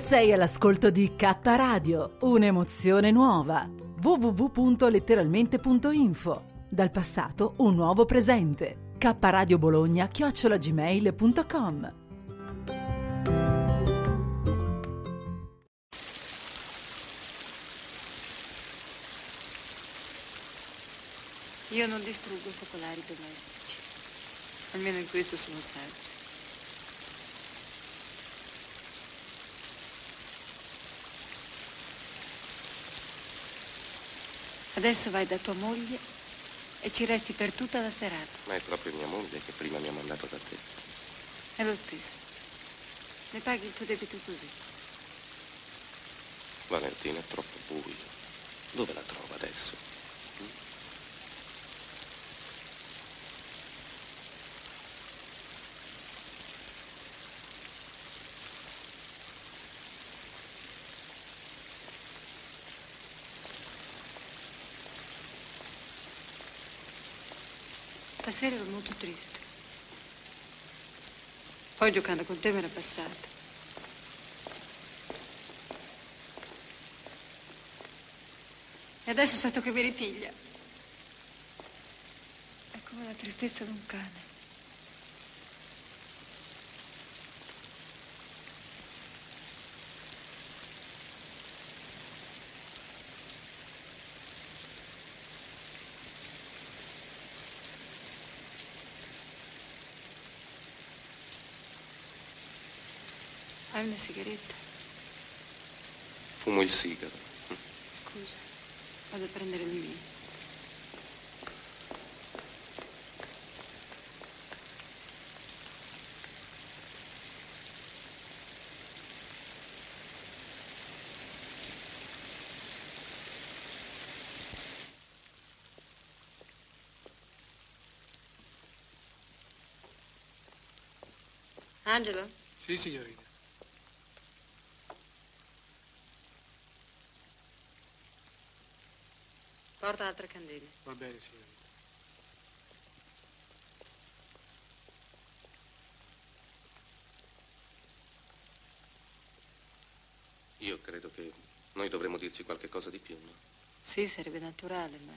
Sei all'ascolto di K Radio, un'emozione nuova. www.letteralmente.info. Dal passato un nuovo presente. K Radio Bologna chiocciolagmail.com. Io non distruggo focolari domestici. Almeno in questo sono saggio. Adesso vai da tua moglie e ci resti per tutta la serata. Ma è proprio mia moglie che prima mi ha mandato da te. È lo stesso. Ne paghi il tuo debito così. Valentina è troppo buio. Dove la trovo adesso? Stasera ero molto triste. Poi giocando con te me l'è passata. E adesso sento che mi ripiglia. È come la tristezza di un cane. Hai una sigaretta? Fumo il sigaro. Scusa, vado a prendere le mie. Angelo? Sì, signorina. Altre candele. Va bene, signorina. Io credo che dovremmo dirci qualche cosa di più, no? Sì, sarebbe naturale, ma... A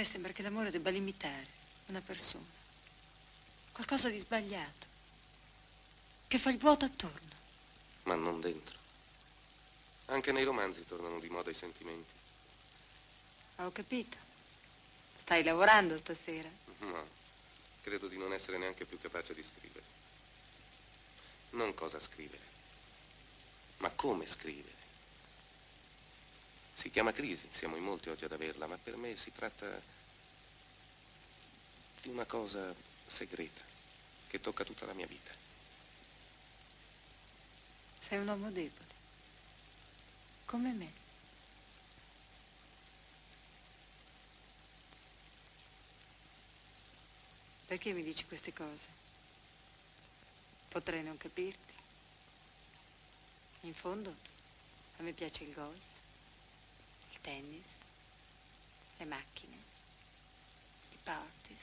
me sembra che l'amore debba limitare una persona. Qualcosa di sbagliato. Che fa il vuoto attorno. Ma non dentro. Anche nei romanzi tornano di moda i sentimenti. Ho capito. Stai lavorando stasera. No, credo di non essere neanche più capace di scrivere. Non cosa scrivere, ma come scrivere. Si chiama crisi, siamo in molti oggi ad averla, ma per me si tratta di una cosa segreta che tocca tutta la mia vita. Sei un uomo debole. Come me. Perché mi dici queste cose? Potrei non capirti. In fondo, a me piace il golf, il tennis, le macchine, i parties.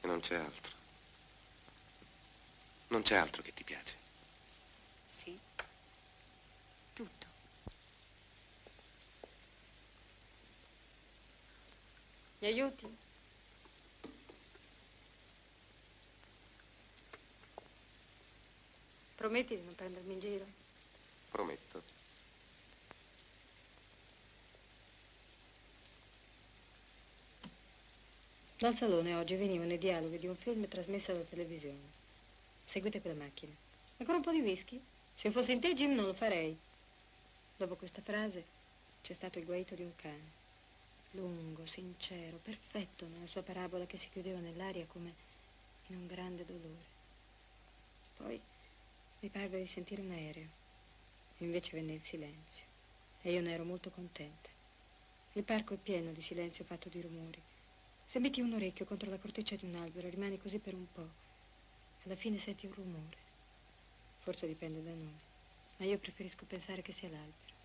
E non c'è altro. Non c'è altro che ti piace. Sì, tutto. Mi aiuti? Prometti di non prendermi in giro? Prometto. Dal salone oggi venivano i dialoghi di un film trasmesso alla televisione. Seguite quella macchina. Ancora un po' di whisky? Se fossi in te, Jim, non lo farei. Dopo questa frase c'è stato il guaito di un cane. Lungo, sincero, perfetto nella sua parabola che si chiudeva nell'aria come in un grande dolore. Poi mi parve di sentire un aereo. Invece venne il silenzio. E io ne ero molto contenta. Il parco è pieno di silenzio fatto di rumori. Se metti un orecchio contro la corteccia di un albero, rimani così per un po'. Alla fine senti un rumore. Forse dipende da noi. Ma io preferisco pensare che sia l'albero.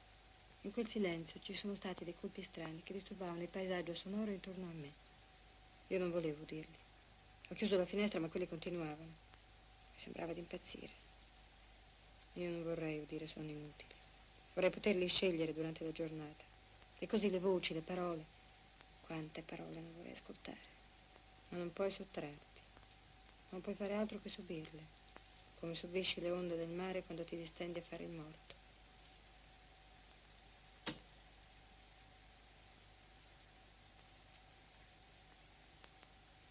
In quel silenzio ci sono stati dei colpi strani che disturbavano il paesaggio sonoro intorno a me. Io non volevo udirli. Ho chiuso la finestra, ma quelli continuavano. Mi sembrava di impazzire. Io non vorrei udire suoni inutili. Vorrei poterli scegliere durante la giornata. E così le voci, le parole. Quante parole non vorrei ascoltare. Ma non puoi sottrarti. Non puoi fare altro che subirle. Come subisci le onde del mare quando ti distendi a fare il morto.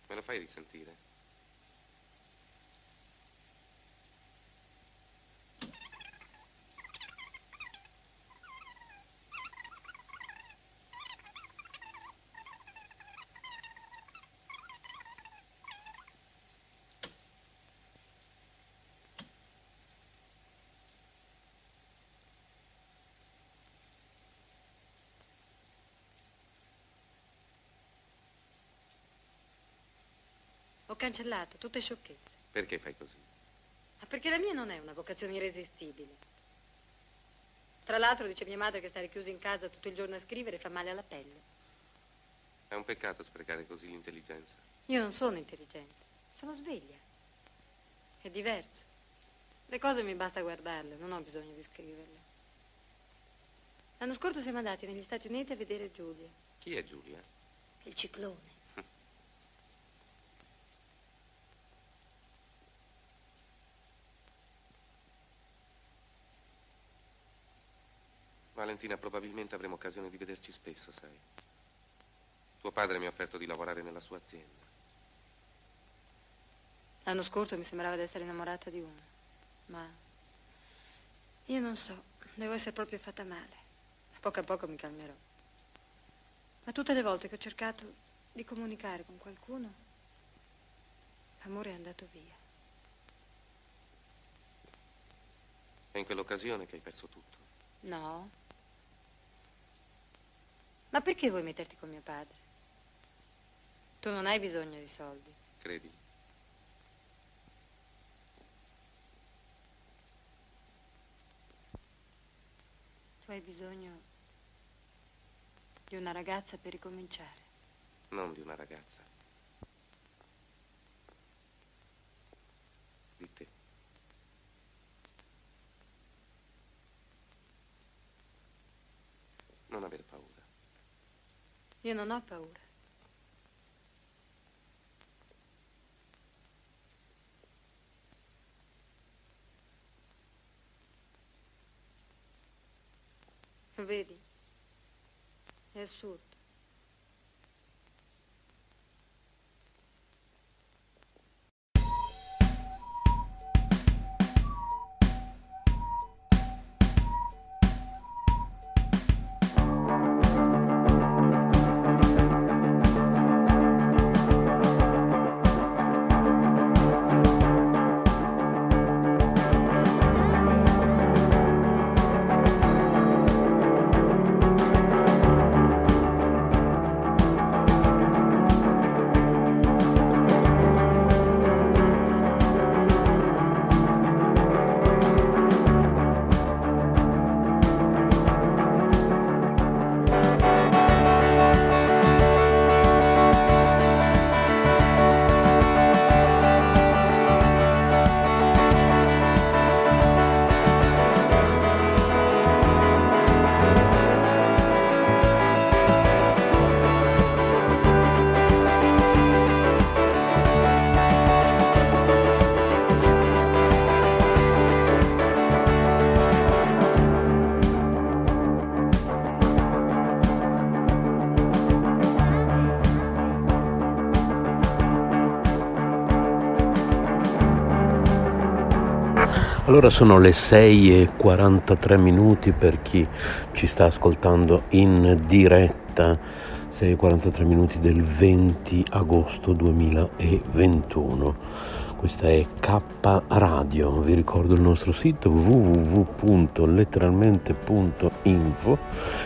Me lo fai risentire? Ho cancellato tutte sciocchezze. Perché fai così? Ma perché la mia non è una vocazione irresistibile. Tra l'altro dice mia madre che stare chiusa in casa tutto il giorno a scrivere fa male alla pelle. È un peccato sprecare così l'intelligenza. Io non sono intelligente, sono sveglia. È diverso. Le cose mi basta guardarle, non ho bisogno di scriverle. L'anno scorso siamo andati negli Stati Uniti a vedere Giulia. Chi è Giulia? Il ciclone. Valentina, probabilmente avremo occasione di vederci spesso, sai. Tuo padre mi ha offerto di lavorare nella sua azienda. L'anno scorso mi sembrava di essere innamorata di uno, ma io non so, devo essere proprio fatta male. A poco a poco mi calmerò. Ma tutte le volte che ho cercato di comunicare con qualcuno, l'amore è andato via. È in quell'occasione che hai perso tutto. No. Ma perché vuoi metterti con mio padre? Tu non hai bisogno di soldi. Credi? Tu hai bisogno di una ragazza per ricominciare. Non di una ragazza. Di te. Non aver paura. Io non ho paura. Vedi? È assurdo. Allora sono le 6 e 43 minuti per chi ci sta ascoltando in diretta, 6 e 43 minuti del 20 agosto 2021. Questa è K Radio, vi ricordo il nostro sito www.letteralmente.info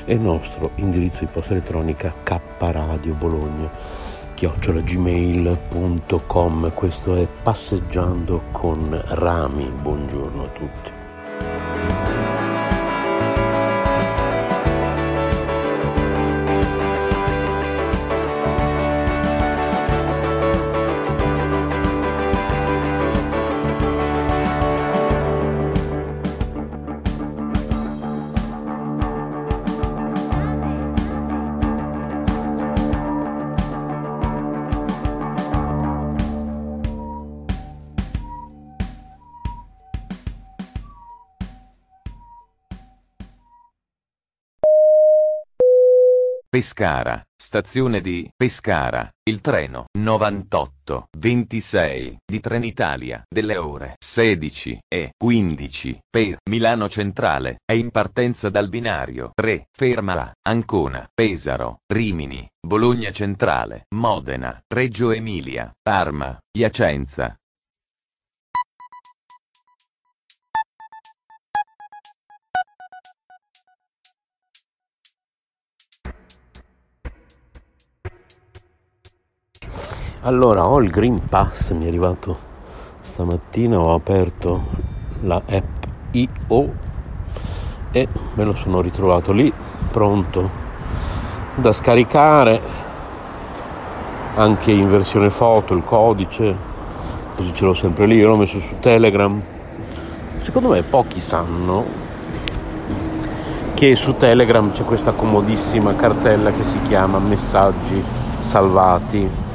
e il nostro indirizzo di posta elettronica kradio bologna chiocciolagmail.com questo è Passeggiando con Rami. Buongiorno a tutti Pescara, stazione di Pescara, il treno 98 26 di Trenitalia delle ore 16 e 15 per Milano Centrale è in partenza dal binario 3 ferma a Ancona, Pesaro, Rimini, Bologna Centrale, Modena, Reggio Emilia, Parma, Piacenza, Allora, ho il Green Pass, mi è arrivato stamattina, ho aperto la app IO e me lo sono ritrovato lì, pronto da scaricare, anche in versione foto, il codice, così ce l'ho sempre lì, l'ho messo su Telegram. Secondo me pochi sanno che su Telegram c'è questa comodissima cartella che si chiama messaggi salvati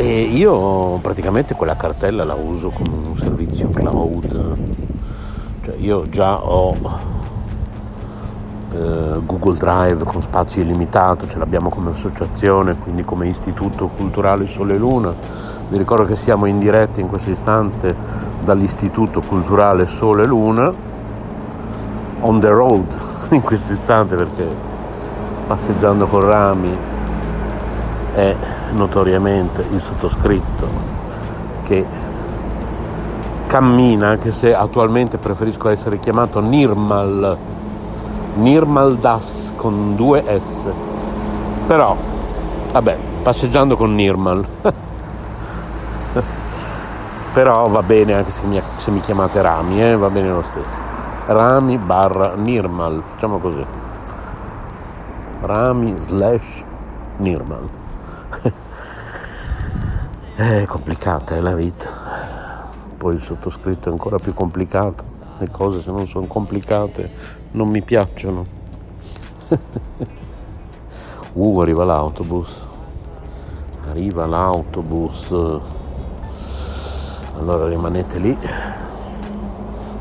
e io praticamente quella cartella la uso come un servizio cloud, cioè io già ho eh, Google Drive con spazio illimitato, ce l'abbiamo come associazione, quindi come Istituto Culturale Sole e Luna. Vi ricordo che siamo in diretta in questo istante dall'Istituto Culturale Sole e Luna, on the road in questo istante perché passeggiando con rami è notoriamente il sottoscritto che cammina, anche se attualmente preferisco essere chiamato Nirmal, Nirmal Das con due S. Però, vabbè, passeggiando con Nirmal. Però va bene anche se mi, se mi chiamate Rami, eh? va bene lo stesso. Rami barra Nirmal, facciamo così. Rami slash Nirmal. è complicata è la vita. Poi il sottoscritto è ancora più complicato. Le cose se non sono complicate non mi piacciono. uh, arriva l'autobus. Arriva l'autobus. Allora rimanete lì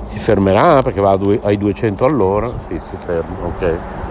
si fermerà perché va ai 200 all'ora, sì, si ferma, ok.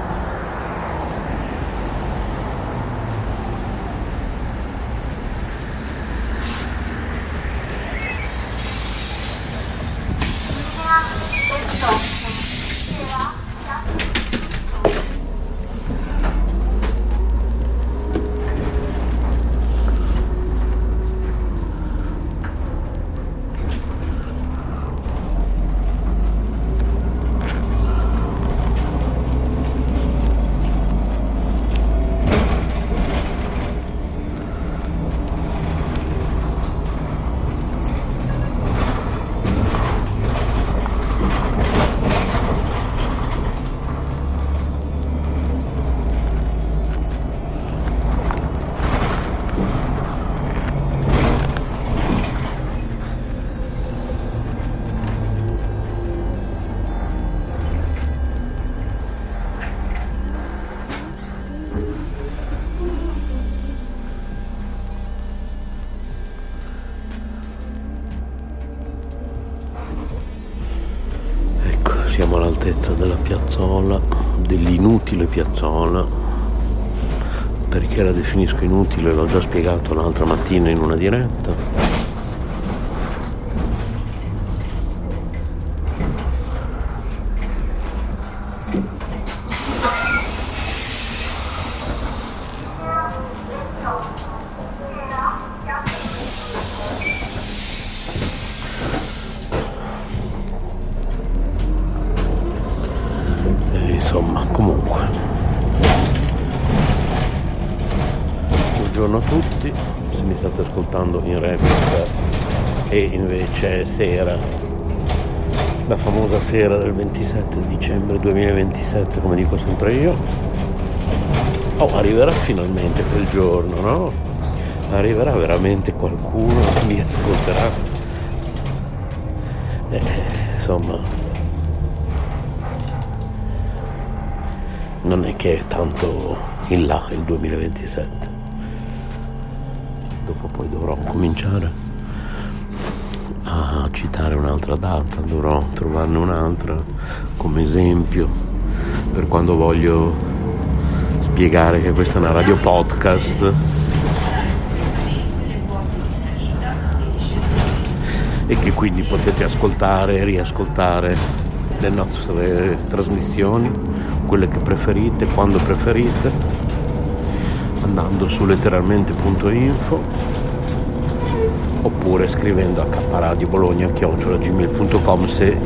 Siamo all'altezza della piazzola, dell'inutile piazzola, perché la definisco inutile, l'ho già spiegato l'altra mattina in una diretta. Sera del 27 dicembre 2027 come dico sempre io oh arriverà finalmente quel giorno no? arriverà veramente qualcuno che mi ascolterà eh, insomma non è che è tanto in là il 2027. Dopo poi dovrò cominciare citare un'altra data, dovrò trovarne un'altra come esempio per quando voglio spiegare che questa è una radio podcast. E che quindi potete ascoltare e riascoltare le nostre trasmissioni quelle che preferite, quando preferite, andando su letteralmente.info oppure scrivendo a kradiobologna.gmail.com se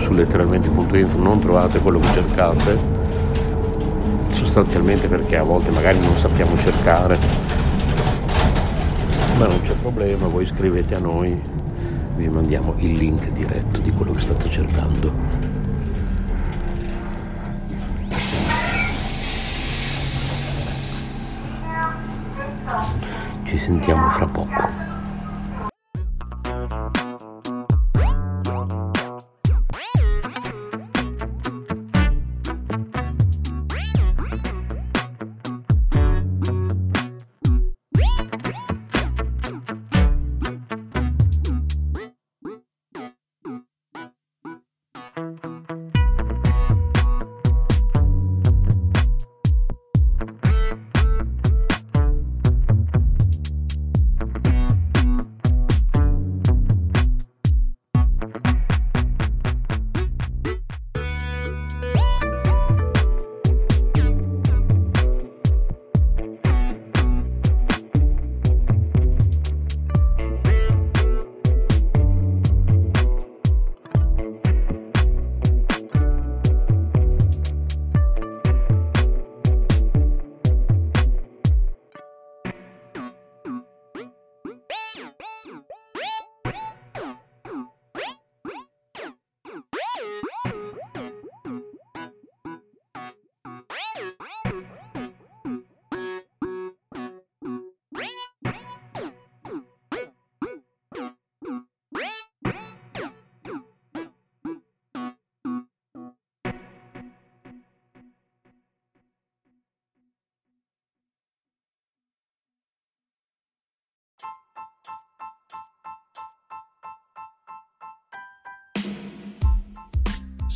su letteralmente.info non trovate quello che cercate, sostanzialmente perché a volte magari non sappiamo cercare, ma non c'è problema, voi scrivete a noi, vi mandiamo il link diretto di quello che state cercando. Ci sentiamo fra poco.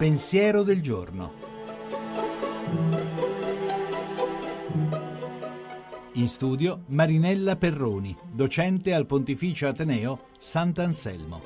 pensiero del giorno. In studio Marinella Perroni, docente al Pontificio Ateneo Sant'Anselmo.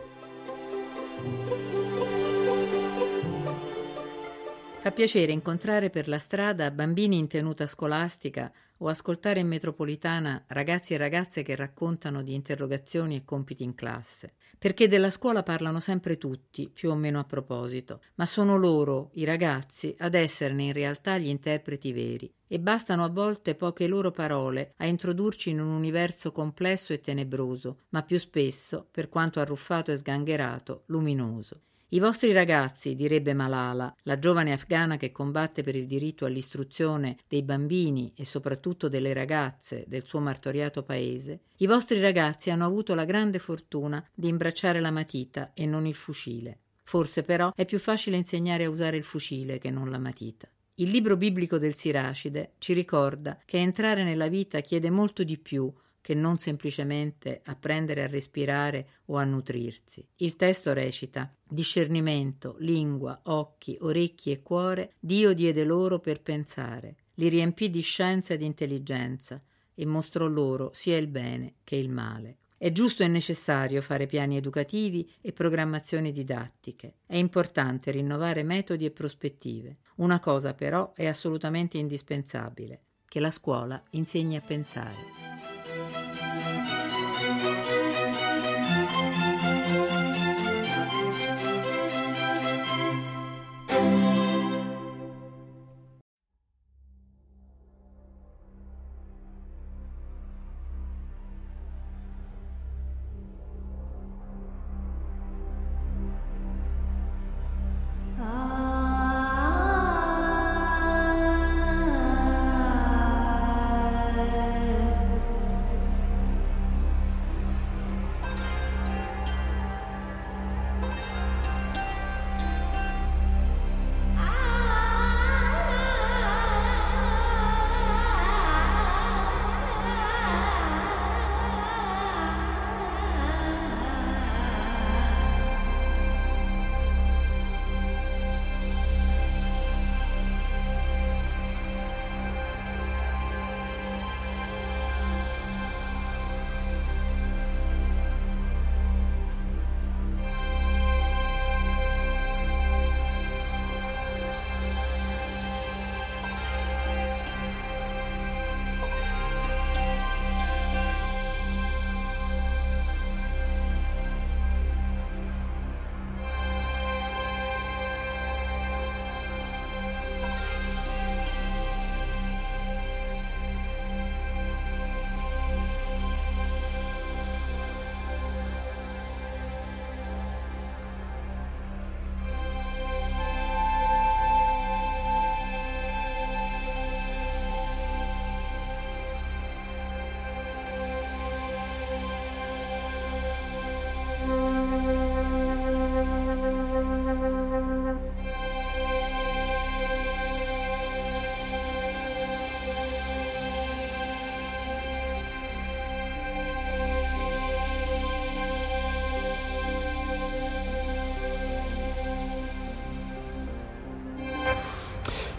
Fa piacere incontrare per la strada bambini in tenuta scolastica o ascoltare in metropolitana ragazzi e ragazze che raccontano di interrogazioni e compiti in classe, perché della scuola parlano sempre tutti, più o meno a proposito, ma sono loro, i ragazzi, ad esserne in realtà gli interpreti veri, e bastano a volte poche loro parole a introdurci in un universo complesso e tenebroso, ma più spesso, per quanto arruffato e sgangherato, luminoso. I vostri ragazzi, direbbe Malala, la giovane afghana che combatte per il diritto all'istruzione dei bambini e soprattutto delle ragazze del suo martoriato paese, i vostri ragazzi hanno avuto la grande fortuna di imbracciare la matita e non il fucile. Forse però è più facile insegnare a usare il fucile che non la matita. Il libro biblico del Siracide ci ricorda che entrare nella vita chiede molto di più che non semplicemente apprendere a respirare o a nutrirsi. Il testo recita discernimento, lingua, occhi, orecchi e cuore, Dio diede loro per pensare, li riempì di scienza ed intelligenza e mostrò loro sia il bene che il male. È giusto e necessario fare piani educativi e programmazioni didattiche. È importante rinnovare metodi e prospettive. Una cosa però è assolutamente indispensabile, che la scuola insegni a pensare.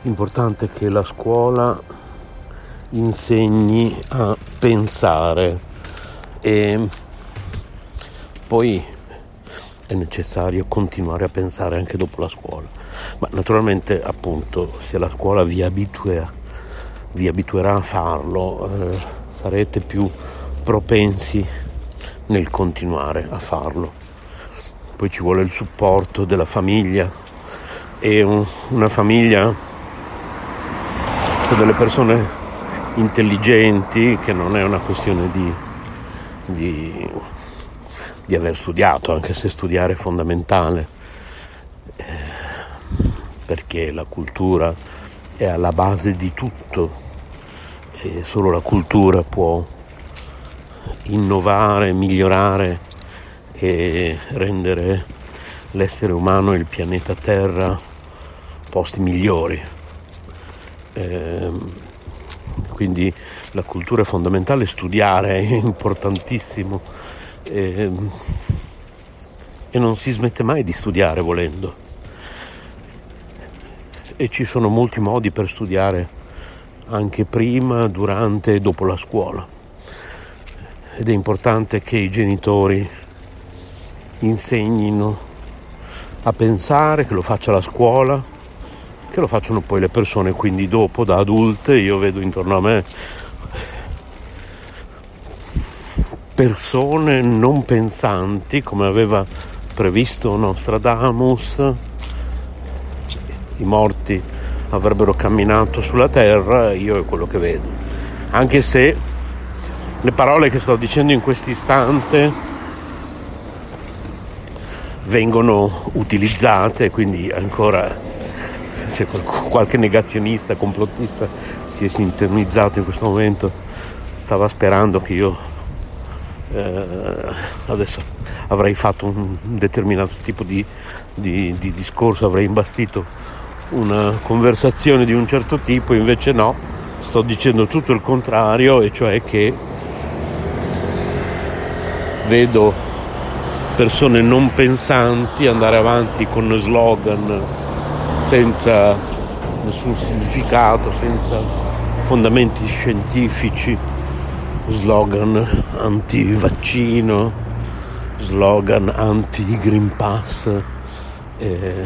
Importante che la scuola insegni a pensare e poi è necessario continuare a pensare anche dopo la scuola. Ma naturalmente appunto se la scuola vi, abitua, vi abituerà a farlo eh, sarete più propensi nel continuare a farlo. Poi ci vuole il supporto della famiglia e un, una famiglia delle persone intelligenti, che non è una questione di, di, di aver studiato, anche se studiare è fondamentale, eh, perché la cultura è alla base di tutto e solo la cultura può innovare, migliorare e rendere l'essere umano e il pianeta Terra posti migliori. Eh, quindi la cultura è fondamentale, studiare è importantissimo eh, e non si smette mai di studiare volendo. E ci sono molti modi per studiare anche prima, durante e dopo la scuola. Ed è importante che i genitori insegnino a pensare, che lo faccia la scuola, che lo facciano poi le persone, quindi dopo da adulte io vedo intorno a me persone non pensanti come aveva previsto Nostradamus, i morti avrebbero camminato sulla terra, io è quello che vedo. Anche se le parole che sto dicendo in questo istante vengono utilizzate, quindi ancora se qualche negazionista, complottista si è sintonizzato in questo momento, stava sperando che io eh, adesso avrei fatto un determinato tipo di, di, di discorso, avrei imbastito una conversazione di un certo tipo, invece no, sto dicendo tutto il contrario, e cioè che vedo persone non pensanti andare avanti con slogan senza nessun significato, senza fondamenti scientifici, slogan anti-vaccino, slogan anti-Green Pass. Eh,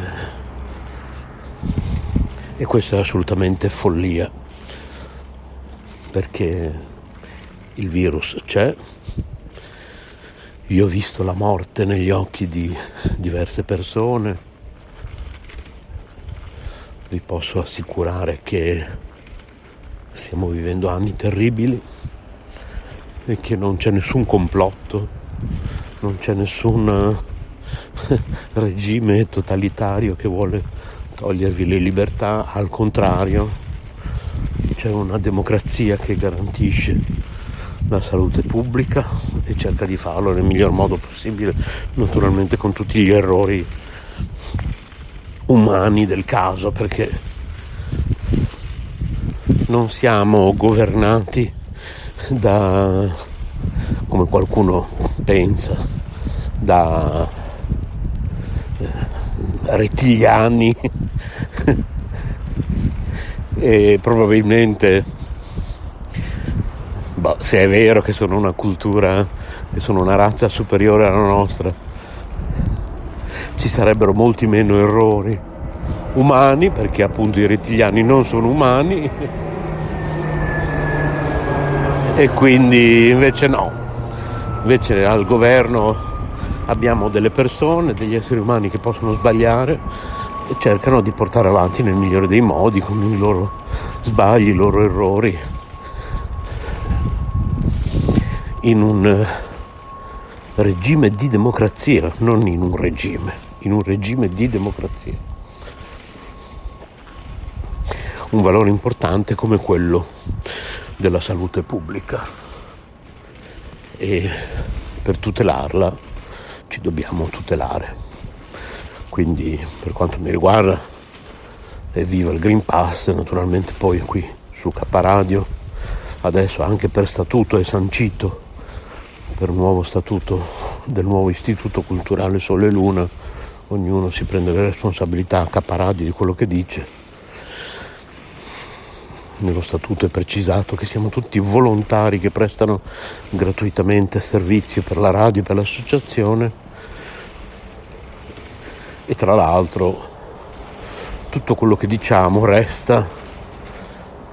e questo è assolutamente follia, perché il virus c'è, io ho visto la morte negli occhi di diverse persone, vi posso assicurare che stiamo vivendo anni terribili e che non c'è nessun complotto, non c'è nessun regime totalitario che vuole togliervi le libertà, al contrario c'è una democrazia che garantisce la salute pubblica e cerca di farlo nel miglior modo possibile, naturalmente con tutti gli errori umani del caso, perché non siamo governati da, come qualcuno pensa, da rettiliani e probabilmente boh, se è vero che sono una cultura che sono una razza superiore alla nostra ci sarebbero molti meno errori. Umani perché appunto i rettiliani non sono umani. E quindi invece no. Invece al governo abbiamo delle persone, degli esseri umani che possono sbagliare e cercano di portare avanti nel migliore dei modi con i loro sbagli, i loro errori. In un regime di democrazia, non in un regime, in un regime di democrazia. Un valore importante come quello della salute pubblica e per tutelarla ci dobbiamo tutelare. Quindi per quanto mi riguarda evviva il Green Pass, naturalmente poi qui su K Radio adesso anche per statuto è sancito per nuovo statuto del nuovo Istituto Culturale Sole e Luna, ognuno si prende le responsabilità a Radio di quello che dice. Nello statuto è precisato che siamo tutti volontari che prestano gratuitamente servizio per la radio e per l'associazione e tra l'altro tutto quello che diciamo resta,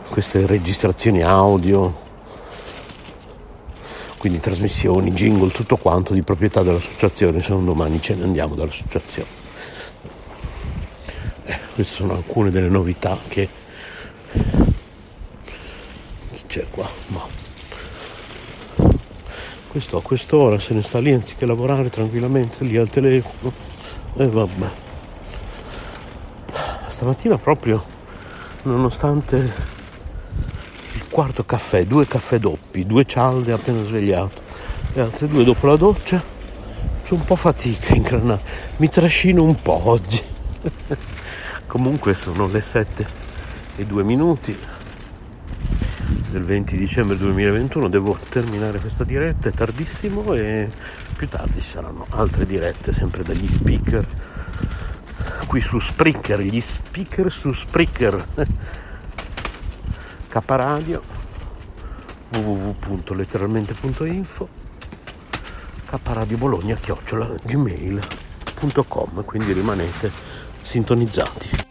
queste registrazioni audio, quindi trasmissioni, jingle, tutto quanto di proprietà dell'associazione, se non domani ce ne andiamo dall'associazione. Eh, queste sono alcune delle novità che chi c'è qua? Ma questo a quest'ora se ne sta lì anziché lavorare tranquillamente lì al telefono e eh, vabbè stamattina proprio, nonostante quarto caffè, due caffè doppi, due cialde appena svegliato e altre due dopo la doccia, c'ho un po' fatica a ingranare, mi trascino un po' oggi. Comunque sono le 7 e 2 minuti del 20 dicembre 2021, devo terminare questa diretta, è tardissimo e più tardi ci saranno altre dirette sempre dagli speaker qui su Spreaker, gli speaker su Spreaker. K Radio www.letteralmente.info K Radio Bologna chiocciola gmail.com quindi rimanete sintonizzati.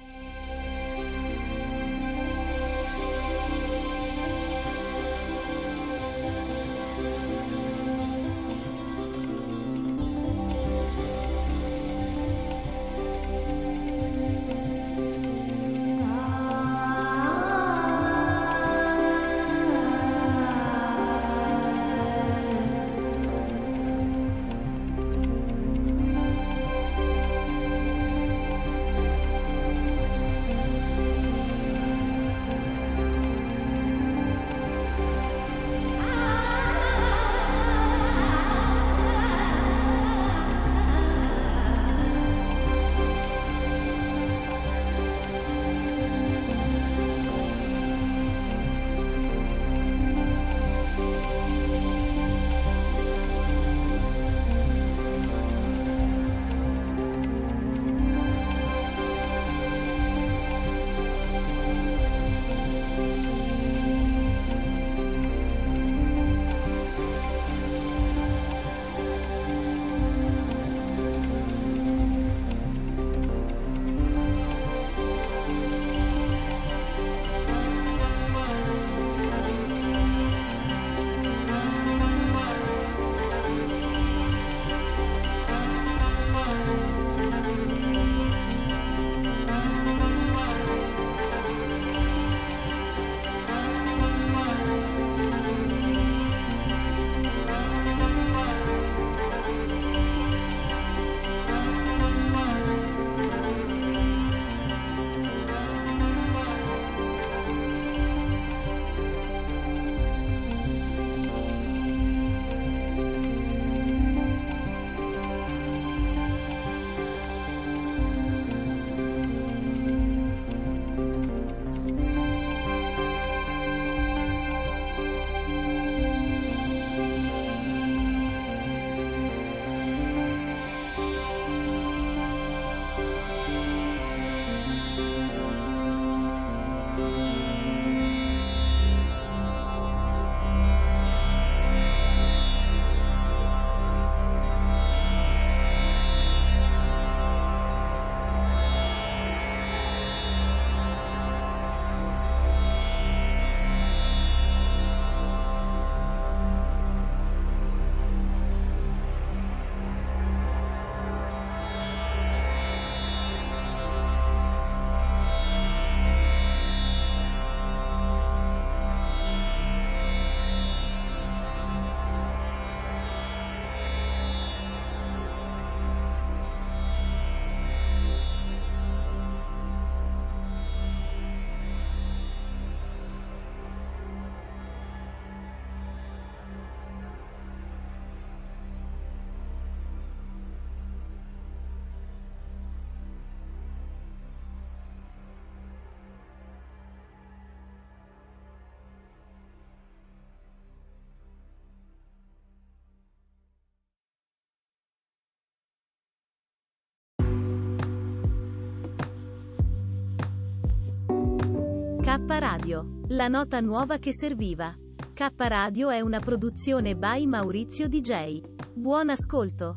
K Radio, la nota nuova che serviva. K Radio è una produzione by Maurizio DJ. Buon ascolto.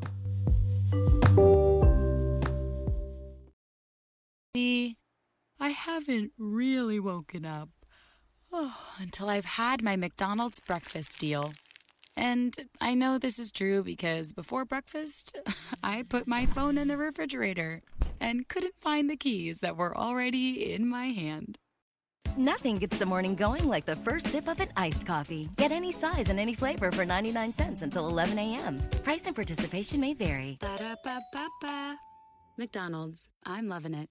I haven't really woken up oh, until I've had my McDonald's breakfast deal. And I know this is true because before breakfast, I put my phone in the refrigerator and couldn't find the keys that were already in my hand. Nothing gets the morning going like the first sip of an iced coffee. Get any size and any flavor for 99 cents until 11 a.m. Price and participation may vary. Ba-da-ba-ba-ba. McDonald's. I'm loving it.